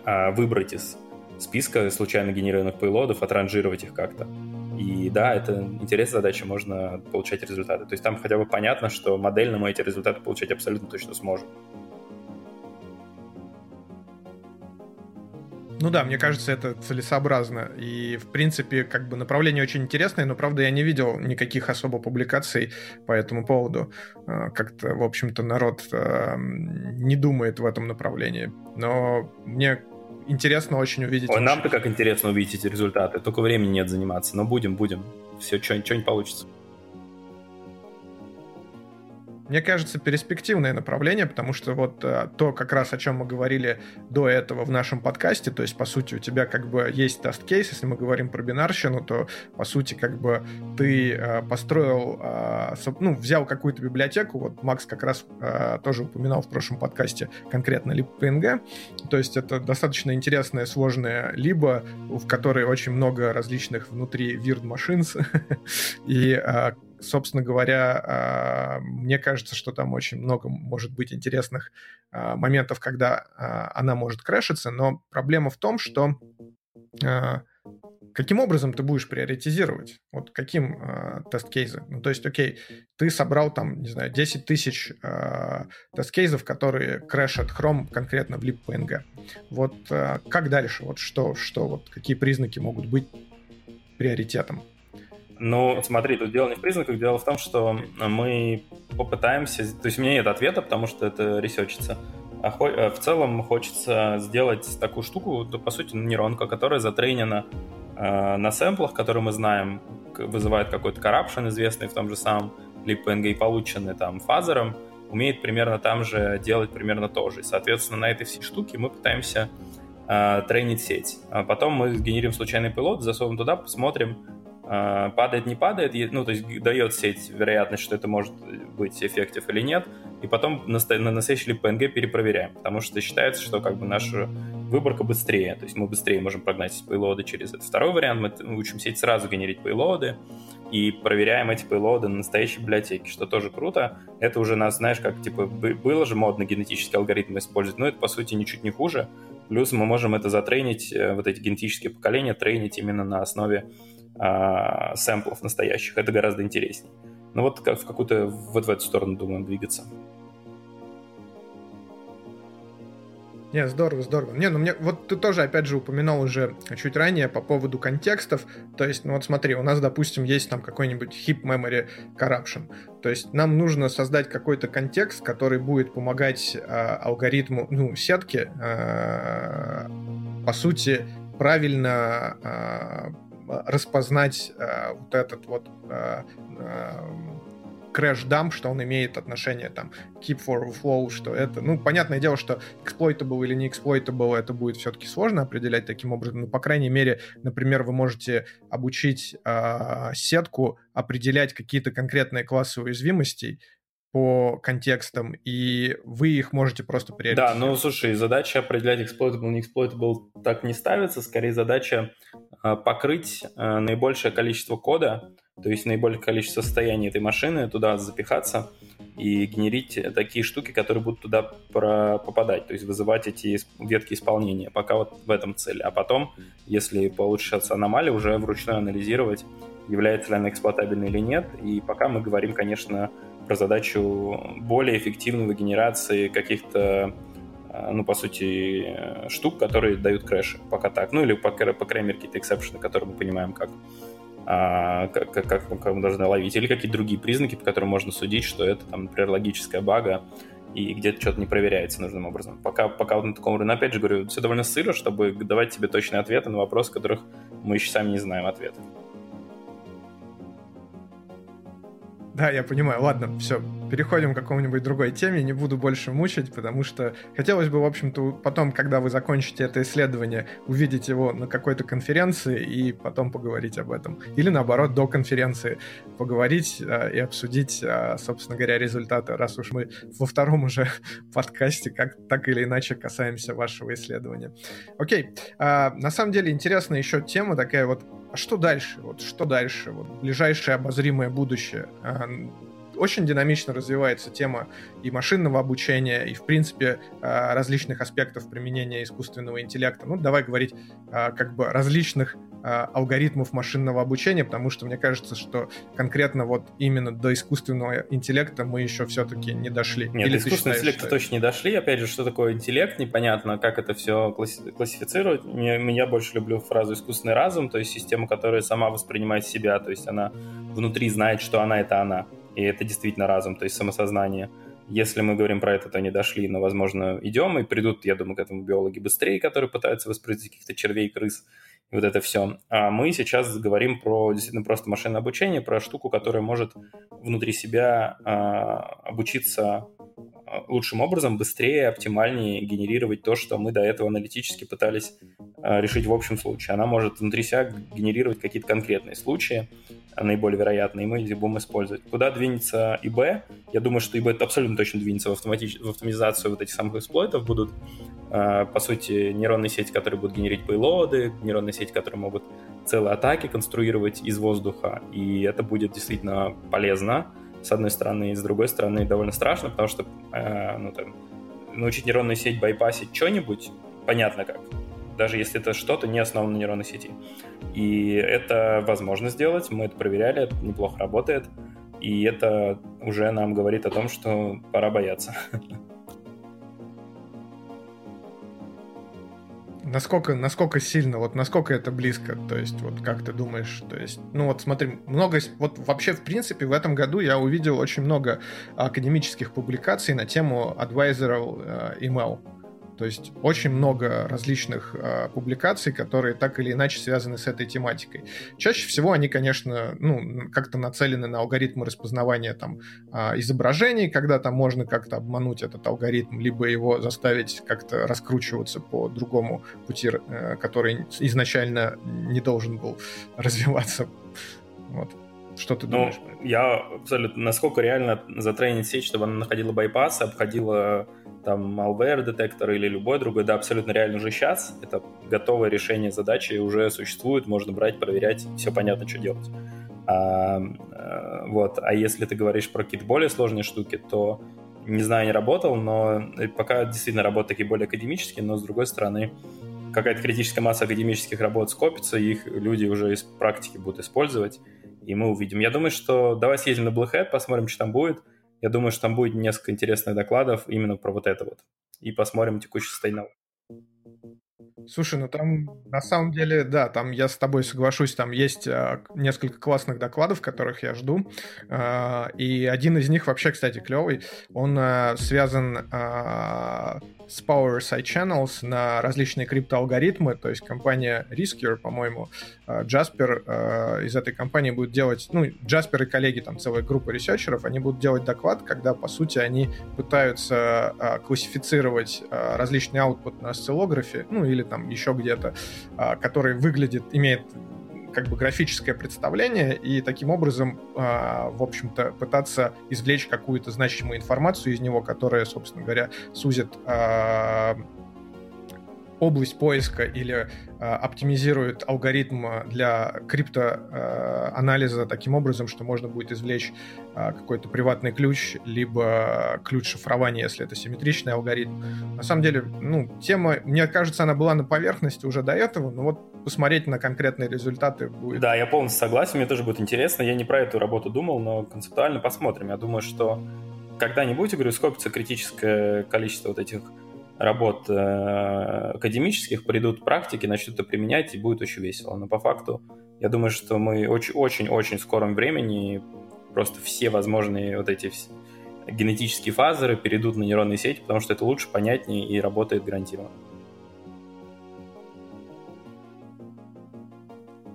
а, выбрать из списка случайно генерированных пейлодов, отранжировать их как-то. И да, это интересная задача, можно получать результаты. То есть там хотя бы понятно, что модельно мы эти результаты получать абсолютно точно сможем. Ну да, мне кажется, это целесообразно. И, в принципе, как бы направление очень интересное, но, правда, я не видел никаких особо публикаций по этому поводу. А, как-то, в общем-то, народ а, не думает в этом направлении. Но мне интересно очень увидеть. Ой, нам-то как интересно увидеть эти результаты. Только времени нет заниматься. Но будем, будем. Все, что-нибудь получится. Мне кажется, перспективное направление, потому что вот э, то, как раз о чем мы говорили до этого в нашем подкасте, то есть, по сути, у тебя как бы есть тест-кейс, если мы говорим про бинарщину, то, по сути, как бы ты э, построил, э, ну, взял какую-то библиотеку, вот Макс как раз тоже упоминал в прошлом подкасте конкретно libpng, то есть это достаточно интересная, сложная либо, в которой очень много различных внутри weird machines, и собственно говоря, а, мне кажется, что там очень много может быть интересных а, моментов, когда а, она может крэшиться, но проблема в том, что каким образом ты будешь приоритизировать? Вот каким тест-кейсы? Ну, то есть, окей, ты собрал там, не знаю, 10 тысяч тест-кейсов, которые крэшат Chrome конкретно в libpng. Вот как дальше? Вот что, что, вот какие признаки могут быть приоритетом? Ну, смотри, тут дело не в признаках, дело в том, что мы попытаемся... То есть у меня нет ответа, потому что это ресечится. А э, в целом хочется сделать такую штуку, по сути, нейронка, которая затрейнена э, на сэмплах, которые мы знаем, вызывает какой-то corruption, известный в том же самом LibPNG и полученный там фазером, умеет примерно там же делать примерно то же. И, соответственно, на этой всей штуке мы пытаемся э, тренить сеть. А потом мы генерим случайный пилот, засовываем туда, посмотрим, падает, не падает, ну, то есть дает сеть вероятность, что это может быть эффектив или нет, и потом на, на настоящий PNG перепроверяем, потому что считается, что как бы наша выборка быстрее, то есть мы быстрее можем прогнать пейлоды через это. Второй вариант, мы учим сеть сразу генерить пейлоды, и проверяем эти пейлоды на настоящей библиотеке, что тоже круто. Это уже нас, знаешь, как, типа, было же модно генетические алгоритмы использовать, но это, по сути, ничуть не хуже. Плюс мы можем это затрейнить, э, вот эти генетические поколения, трейнить именно на основе а, сэмплов настоящих. Это гораздо интереснее. Ну вот как в какую-то вот в эту сторону думаем двигаться. Не, здорово, здорово. Не, ну мне, вот ты тоже, опять же, упоминал уже чуть ранее по поводу контекстов. То есть, ну вот смотри, у нас, допустим, есть там какой-нибудь heap memory corruption. То есть нам нужно создать какой-то контекст, который будет помогать э, алгоритму, ну, сетке, э, по сути, правильно э, распознать э, вот этот вот э, э, что он имеет отношение там keep for flow, что это, ну, понятное дело, что exploitable или не exploitable, это будет все-таки сложно определять таким образом, но, по крайней мере, например, вы можете обучить э, сетку определять какие-то конкретные классы уязвимостей, по контекстам, и вы их можете просто приоритизировать. Да, ну, слушай, задача определять exploitable, не exploitable так не ставится, скорее задача э, покрыть э, наибольшее количество кода, то есть наибольшее количество состояний этой машины, туда запихаться и генерить такие штуки, которые будут туда про попадать, то есть вызывать эти ветки исполнения. Пока вот в этом цель. А потом, если получится аномалия, уже вручную анализировать, является ли она эксплуатабельной или нет. И пока мы говорим, конечно, про задачу более эффективной генерации каких-то, э, ну, по сути, штук, которые дают crash и, пока так. Ну, или, по, по крайней мере, какие-то exception ы, которые мы понимаем, как а, как, как, как мы должны ловить, или какие-то другие признаки, по которым можно судить, что это, там, например, логическая бага, и где-то что-то не проверяется нужным образом. Пока, пока вот на таком уровне, опять же говорю, все довольно сыро, чтобы давать тебе точные ответы на вопросы, которых мы еще сами не знаем ответа. Да, я понимаю. Ладно, все, переходим к какому-нибудь другой теме, не буду больше мучить, потому что хотелось бы, в общем-то, потом, когда вы закончите это исследование, увидеть его на какой-то конференции и потом поговорить об этом. Или, наоборот, до конференции поговорить э, и обсудить, э, собственно говоря, результаты, раз уж мы во втором уже подкасте как так или иначе касаемся вашего исследования. Окей, э, на самом деле интересная еще тема такая вот а что дальше? Вот что дальше? Вот ближайшее обозримое будущее. А, очень динамично развивается тема и машинного обучения, и, в принципе, а, различных аспектов применения искусственного интеллекта. Ну, давай говорить как бы различных а, алгоритмов машинного обучения, потому что мне кажется, что конкретно вот именно до искусственного интеллекта мы еще все-таки не дошли. Нет, Или до искусственного интеллекта что... точно не дошли. Опять же, что такое интеллект, непонятно, как это все классифицировать. Я, я больше люблю фразу искусственный разум, то есть система, которая сама воспринимает себя, то есть она внутри знает, что она — это она. И это действительно разум, то есть самосознание. Если мы говорим про это, то не дошли, но, возможно, идем, и придут, я думаю, к этому биологи быстрее, которые пытаются воспроизвести каких-то червей, крыс, и вот это все. А мы сейчас говорим про действительно просто машинное обучение, про штуку, которая может внутри себя а, обучиться лучшим образом, быстрее, оптимальнее генерировать то, что мы до этого аналитически пытались а, решить в общем случае. Она может внутри себя генерировать какие-то конкретные случаи, наиболее вероятные, и мы их будем использовать. Куда двинется ИБ? Я думаю, что ИБ абсолютно точно двинется в, автоматич... в автоматизацию вот этих самых эксплойтов. Будут, по сути, нейронные сети, которые будут генерить пейлоды, нейронные сети, которые могут целые атаки конструировать из воздуха, и это будет действительно полезно, с одной стороны, и с другой стороны довольно страшно, потому что э, ну, там, научить нейронную сеть байпасить что-нибудь, понятно как, даже если это что-то не основано на нейронной сети. И это возможно сделать, мы это проверяли, это неплохо работает, и это уже нам говорит о том, что пора бояться. Насколько, насколько сильно, вот насколько это близко, то есть вот как ты думаешь, то есть, ну вот смотри, много, вот вообще в принципе в этом году я увидел очень много академических публикаций на тему advisor э, email, то есть очень много различных э, публикаций, которые так или иначе связаны с этой тематикой. Чаще всего они, конечно, ну, как-то нацелены на алгоритмы распознавания там, э, изображений, когда там можно как-то обмануть этот алгоритм, либо его заставить как-то раскручиваться по другому пути, э, который изначально не должен был развиваться. Вот. Что ты ну, думаешь? Я абсолютно... Насколько реально затренить сеть, чтобы она находила байпасы, обходила там malware детектор или любой другой, да, абсолютно реально уже сейчас. Это готовое решение задачи уже существует, можно брать, проверять, все понятно, что делать. А, а, вот. а если ты говоришь про какие-то более сложные штуки, то не знаю, не работал, но пока действительно работы такие более академические, но с другой стороны, какая-то критическая масса академических работ скопится, их люди уже из практики будут использовать, и мы увидим. Я думаю, что давай съездим на Black Hat, посмотрим, что там будет. Я думаю, что там будет несколько интересных докладов именно про вот это вот. И посмотрим текущее состояние Слушай, ну там на самом деле, да, там я с тобой соглашусь, там есть а, несколько классных докладов, которых я жду. А, и один из них вообще, кстати, клевый. Он а, связан а, с Power Side Channels на различные криптоалгоритмы, то есть компания Riskier, по-моему, а, Jasper а, из этой компании будет делать, ну, Jasper и коллеги, там целая группа ресерчеров, они будут делать доклад, когда, по сути, они пытаются а, классифицировать различный output на осциллографе, ну, или там еще где-то, который выглядит, имеет как бы графическое представление и таким образом, а, в общем-то, пытаться извлечь какую-то значимую информацию из него, которая, собственно говоря, сузит а, область поиска или э, оптимизирует алгоритм для криптоанализа э, таким образом, что можно будет извлечь э, какой-то приватный ключ, либо ключ шифрования, если это симметричный алгоритм. На самом деле, ну, тема, мне кажется, она была на поверхности уже до этого, но вот посмотреть на конкретные результаты будет. Да, я полностью согласен, мне тоже будет интересно. Я не про эту работу думал, но концептуально посмотрим. Я думаю, что когда-нибудь, я говорю, скопится критическое количество вот этих работ э, академических, придут практики, начнут это применять, и будет очень весело. Но по факту Я думаю, что мы очень-очень-очень в скором времени просто все возможные вот эти генетические фазеры перейдут на нейронные сети, потому что это лучше, понятнее и работает гарантированно.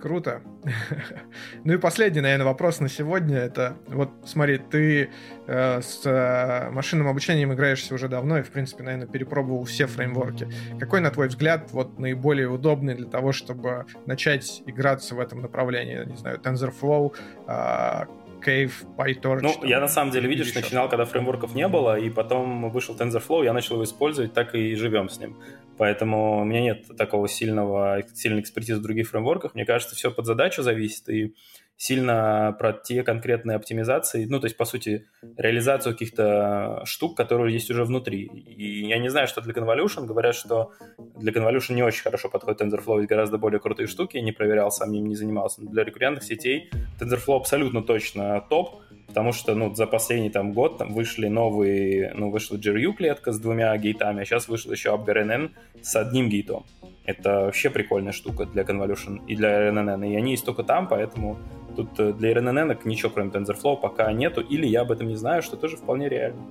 Круто. ну и последний, наверное, вопрос на сегодня. Это вот смотри, ты э, с э, машинным обучением играешься уже давно и, в принципе, наверное, перепробовал все фреймворки. Какой, на твой взгляд, вот наиболее удобный для того, чтобы начать играться в этом направлении? Не знаю, TensorFlow, э, Cave, PyTorch. Ну, там, я на самом деле, видишь, начинал, когда фреймворков не было, и потом вышел TensorFlow, я начал его использовать, так и живем с ним. Поэтому у меня нет такого сильного, сильной экспертизы в других фреймворках. Мне кажется, все под задачу зависит, и сильно про те конкретные оптимизации, ну, то есть, по сути, реализацию каких-то штук, которые есть уже внутри. И я не знаю, что для Convolution. Говорят, что для Convolution не очень хорошо подходит TensorFlow, есть гораздо более крутые штуки. Я не проверял, сам ним не занимался. Но для рекуррентных сетей TensorFlow абсолютно точно топ потому что, ну, за последний там год там вышли новые, ну, вышла GRU клетка с двумя гейтами, а сейчас вышел еще UpGRNN с одним гейтом. Это вообще прикольная штука для Convolution и для RNN, и они есть только там, поэтому тут э, для RNN ничего кроме TensorFlow пока нету, или я об этом не знаю, что тоже вполне реально.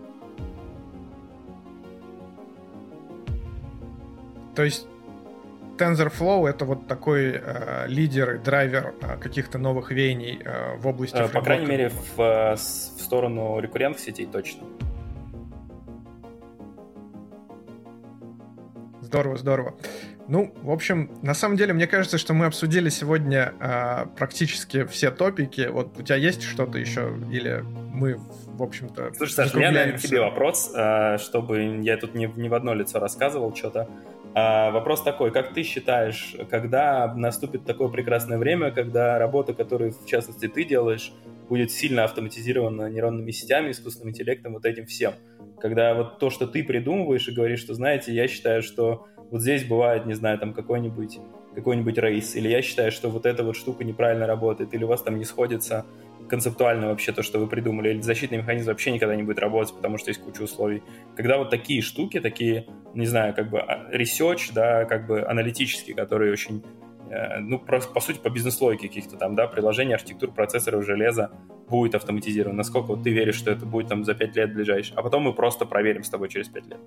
То есть TensorFlow это вот такой э, лидер, драйвер э, каких-то новых веяний э, в области По крайней мере, в, э, в сторону рекуррентных сетей точно. Здорово, здорово. Ну, в общем, на самом деле, мне кажется, что мы обсудили сегодня э, практически все топики. Вот у тебя есть что-то еще? Или мы, в общем-то... Слушай, Саша, у меня, наверное, тебе вопрос, э, чтобы я тут не, не в одно лицо рассказывал что-то. А, вопрос такой, как ты считаешь, когда наступит такое прекрасное время, когда работа, которую, в частности, ты делаешь, будет сильно автоматизирована нейронными сетями, искусственным интеллектом, вот этим всем? Когда вот то, что ты придумываешь и говоришь, что, знаете, я считаю, что вот здесь бывает, не знаю, там какой-нибудь какой-нибудь рейс, или я считаю, что вот эта вот штука неправильно работает, или у вас там не сходится концептуально вообще то, что вы придумали, или защитный механизм вообще никогда не будет работать, потому что есть куча условий. Когда вот такие штуки, такие, не знаю, как бы а, research, да, как бы аналитические, которые очень э, ну, просто, по сути, по бизнес-логике каких-то там, да, приложения, архитектур процессоров, железа будет автоматизировано. Насколько вот ты веришь, что это будет там за 5 лет ближайшее. А потом мы просто проверим с тобой через 5 лет.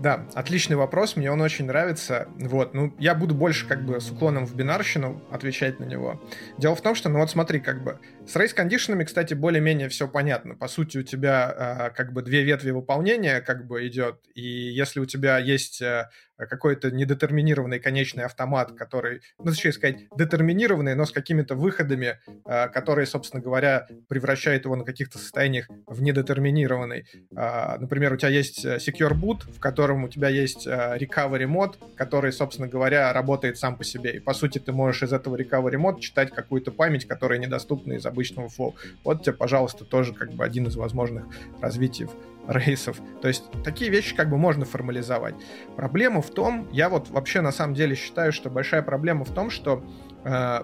Да, отличный вопрос, мне он очень нравится. Вот, ну, я буду больше как бы с уклоном в бинарщину отвечать на него. Дело в том, что, ну вот смотри, как бы, с рейс-кондишенами, кстати, более-менее все понятно. По сути, у тебя э, как бы две ветви выполнения как бы идет, и если у тебя есть э, какой-то недетерминированный конечный автомат, который, ну, точнее сказать, детерминированный, но с какими-то выходами, э, которые, собственно говоря, превращают его на каких-то состояниях в недетерминированный. Э, например, у тебя есть э, Secure Boot, в котором у тебя есть э, Recovery мод, который, собственно говоря, работает сам по себе. И, по сути, ты можешь из этого Recovery мод читать какую-то память, которая недоступна из обычного Flow. Вот тебе, пожалуйста, тоже как бы один из возможных развитий рейсов. То есть такие вещи как бы можно формализовать. Проблема в том, я вот вообще на самом деле считаю, что большая проблема в том, что э,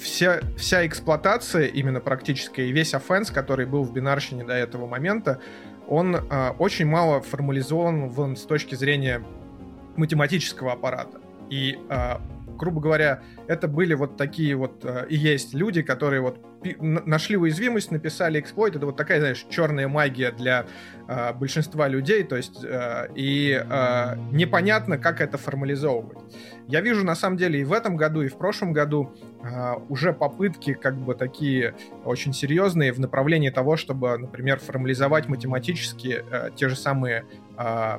вся, вся эксплуатация именно практическая и весь offense, который был в бинарщине до этого момента, он э, очень мало формализован с точки зрения математического аппарата. И э, грубо говоря, это были вот такие вот э, и есть люди, которые вот нашли уязвимость, написали эксплойт. Это вот такая, знаешь, черная магия для э, большинства людей. То есть э, и э, непонятно, как это формализовывать. Я вижу на самом деле и в этом году, и в прошлом году э, уже попытки как бы такие очень серьезные в направлении того, чтобы, например, формализовать математически э, те же самые э,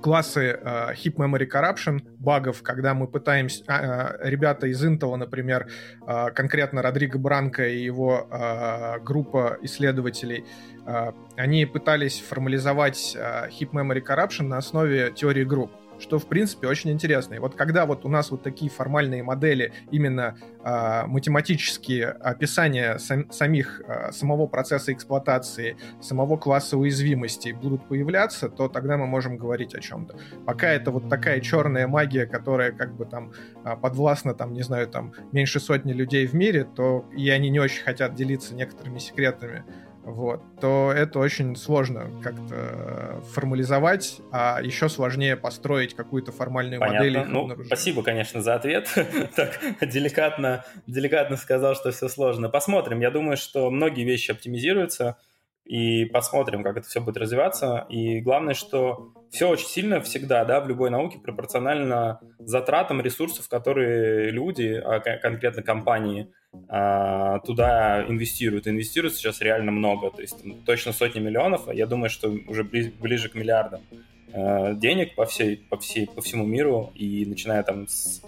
классы э, Heap Memory Corruption багов, когда мы пытаемся... Э, ребята из Intel, например, э, конкретно Родриго Бранко и его э, группа исследователей, э, они пытались формализовать э, Heap Memory Corruption на основе теории групп что, в принципе, очень интересно. И вот когда вот у нас вот такие формальные модели, именно э, математические описания сам, самих, э, самого процесса эксплуатации, самого класса уязвимости будут появляться, то тогда мы можем говорить о чем-то. Пока это вот такая черная магия, которая как бы там э, подвластна, там, не знаю, там меньше сотни людей в мире, то и они не очень хотят делиться некоторыми секретами, вот, то это очень сложно как-то формализовать, а еще сложнее построить какую-то формальную Понятно. модель. Ну, спасибо, конечно, за ответ. так деликатно, деликатно сказал, что все сложно. Посмотрим. Я думаю, что многие вещи оптимизируются и посмотрим, как это все будет развиваться. И главное, что все очень сильно всегда, да, в любой науке пропорционально затратам ресурсов, которые люди, а конкретно компании, а, туда инвестируют. Инвестируют сейчас реально много, то есть точно сотни миллионов, а я думаю, что уже ближе к миллиардам а, денег по всей, по всей, по всему миру, и начиная там с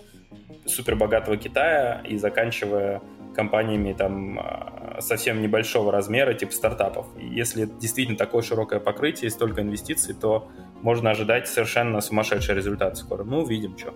супербогатого Китая и заканчивая компаниями там а, совсем небольшого размера, типа стартапов. И если действительно такое широкое покрытие и столько инвестиций, то можно ожидать совершенно сумасшедший результат скоро. Ну, увидим, что.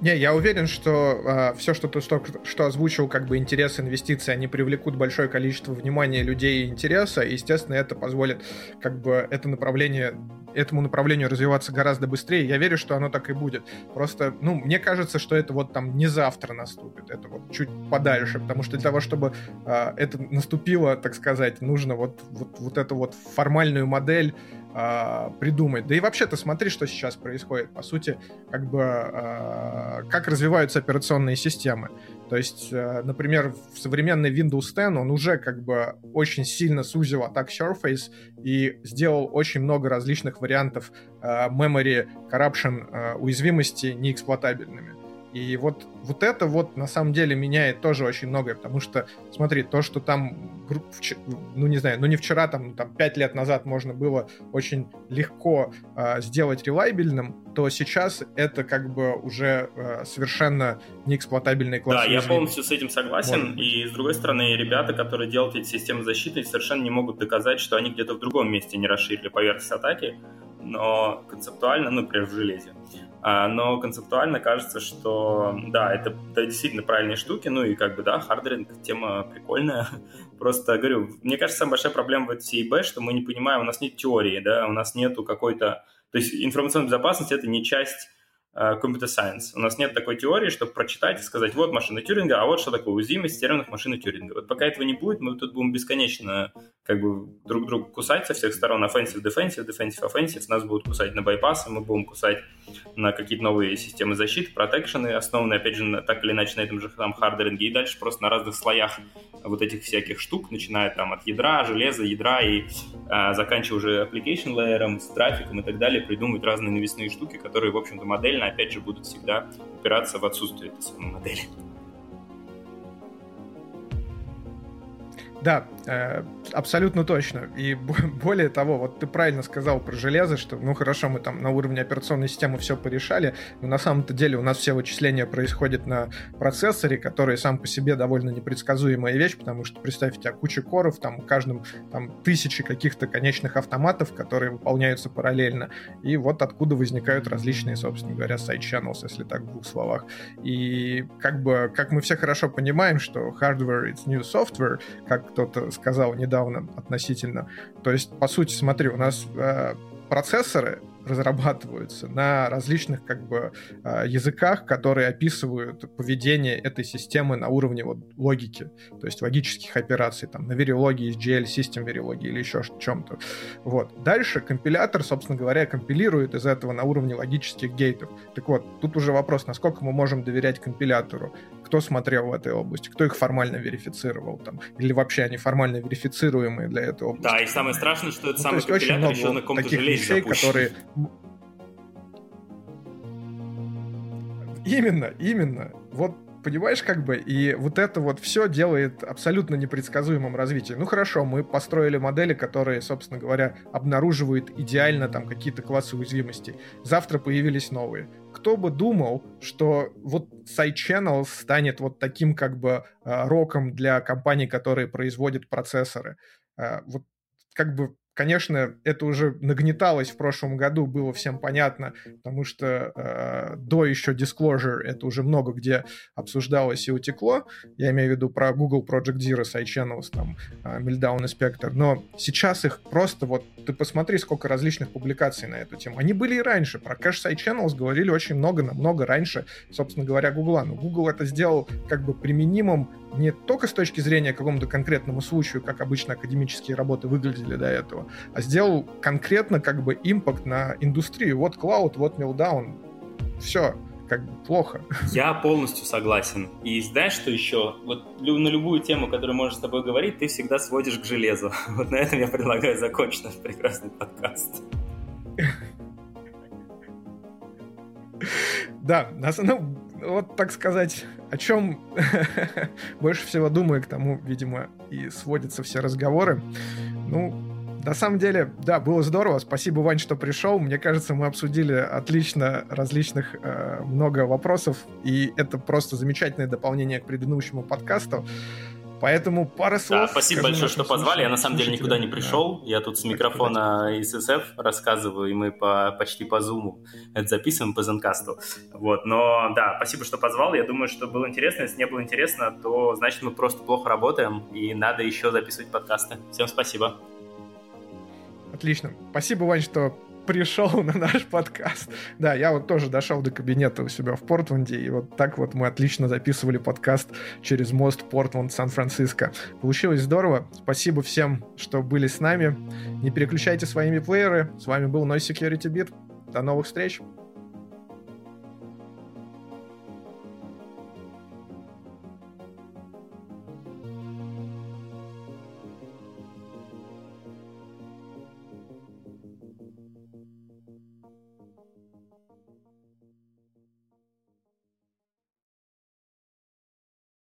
Не, я уверен, что э, все, что ты что, что озвучил, как бы интерес инвестиции, они привлекут большое количество внимания людей и интереса, и, естественно, это позволит как бы это направление этому направлению развиваться гораздо быстрее. Я верю, что оно так и будет. Просто, ну, мне кажется, что это вот там не завтра наступит, это вот чуть подальше, потому что для того, чтобы э, это наступило, так сказать, нужно вот, вот, вот эту вот формальную модель э, придумать. Да и вообще-то смотри, что сейчас происходит. По сути, как бы э, как развиваются операционные системы. То есть, э, например, в современный Windows 10 он уже как бы очень сильно сузил Attack Surface и сделал очень много различных вариантов э, memory corruption э, уязвимости неэксплуатабельными. И вот, вот это вот на самом деле меняет тоже очень многое, потому что, смотри, то, что там, ну не знаю, ну не вчера, там, там 5 лет назад можно было очень легко э, сделать релайбельным, то сейчас это как бы уже э, совершенно неэксплуатабельный класс. Да, я полностью с этим согласен. И с другой стороны, ребята, которые делают эти системы защиты, совершенно не могут доказать, что они где-то в другом месте не расширили поверхность атаки, но концептуально, ну, например, в железе. А, но концептуально кажется, что да, это, это действительно правильные штуки, ну и как бы да, hardening тема прикольная. Просто говорю, мне кажется, самая большая проблема в этой всей что мы не понимаем, у нас нет теории, да, у нас нету какой-то... То есть информационная безопасность — это не часть Э, computer science. У нас нет такой теории, чтобы прочитать и сказать, вот машина Тюринга, а вот что такое уязвимость в терминах машины Тюринга. Вот пока этого не будет, мы тут будем бесконечно как бы друг друга кусать со всех сторон, offensive, defensive, defensive, offensive, нас будут кусать на байпасы, мы будем кусать на какие-то новые системы защиты, протекшены, основанные, опять же, на, так или иначе на этом же там хардеринге, и дальше просто на разных слоях вот этих всяких штук, начиная там от ядра, железа, ядра и а, заканчивая уже application layer, с трафиком и так далее, придумывать разные навесные штуки, которые, в общем-то, модельно опять же, будут всегда упираться в отсутствие этой самой модели. Да, абсолютно точно. И более того, вот ты правильно сказал про железо, что, ну хорошо, мы там на уровне операционной системы все порешали, но на самом-то деле у нас все вычисления происходят на процессоре, который сам по себе довольно непредсказуемая вещь, потому что, представьте, у тебя куча коров, там каждым там тысячи каких-то конечных автоматов, которые выполняются параллельно, и вот откуда возникают различные, собственно говоря, side-channels, если так в двух словах. И как бы, как мы все хорошо понимаем, что hardware it's new software, как кто-то сказал недавно относительно. То есть, по сути, смотри, у нас э, процессоры разрабатываются на различных как бы а, языках, которые описывают поведение этой системы на уровне вот логики, то есть логических операций, там, на верилогии, GL, System верилогии или еще чем-то. Вот. Дальше компилятор, собственно говоря, компилирует из этого на уровне логических гейтов. Так вот, тут уже вопрос, насколько мы можем доверять компилятору, кто смотрел в этой области, кто их формально верифицировал там, или вообще они формально верифицируемые для этой области. Да, и самое страшное, что это ну, самый компилятор еще на каком-то железе вещей, которые Именно, именно. Вот понимаешь, как бы, и вот это вот все делает абсолютно непредсказуемым развитие. Ну хорошо, мы построили модели, которые, собственно говоря, обнаруживают идеально там какие-то классы уязвимостей. Завтра появились новые. Кто бы думал, что вот Side Channel станет вот таким как бы э, роком для компаний, которые производят процессоры. Э, вот как бы конечно, это уже нагнеталось в прошлом году, было всем понятно, потому что э, до еще Disclosure это уже много где обсуждалось и утекло. Я имею в виду про Google Project Zero, SideChannels, там, э, Meltdown и Spectre. Но сейчас их просто вот, ты посмотри, сколько различных публикаций на эту тему. Они были и раньше. Про Cache SideChannels говорили очень много, намного раньше, собственно говоря, Google. Но Google это сделал как бы применимым не только с точки зрения какому-то конкретному случаю, как обычно академические работы выглядели до этого, а сделал конкретно как бы импакт на индустрию. Вот Cloud, вот Meltdown. Все, как бы плохо. Я полностью согласен. И знаешь, что еще? Вот на любую тему, которую можешь с тобой говорить, ты всегда сводишь к железу. Вот на этом я предлагаю закончить наш прекрасный подкаст. Да, ну, вот так сказать, о чем больше всего думаю, к тому, видимо, и сводятся все разговоры. Ну, на самом деле, да, было здорово. Спасибо, Вань, что пришел. Мне кажется, мы обсудили отлично различных э, много вопросов, и это просто замечательное дополнение к предыдущему подкасту. Поэтому пара слов. Да, спасибо большое, что позвали. Я на самом деле никуда не пришел. Да. Я тут с микрофона ССФ рассказываю, и мы по, почти по зуму это записываем по Зенкасту. Вот, но да, спасибо, что позвал. Я думаю, что было интересно. Если не было интересно, то значит мы просто плохо работаем, и надо еще записывать подкасты. Всем спасибо. Отлично. Спасибо, Вань, что пришел на наш подкаст. Да, я вот тоже дошел до кабинета у себя в Портленде, и вот так вот мы отлично записывали подкаст через мост Портленд-Сан-Франциско. Получилось здорово. Спасибо всем, что были с нами. Не переключайте своими плееры. С вами был Noise Security Beat. До новых встреч.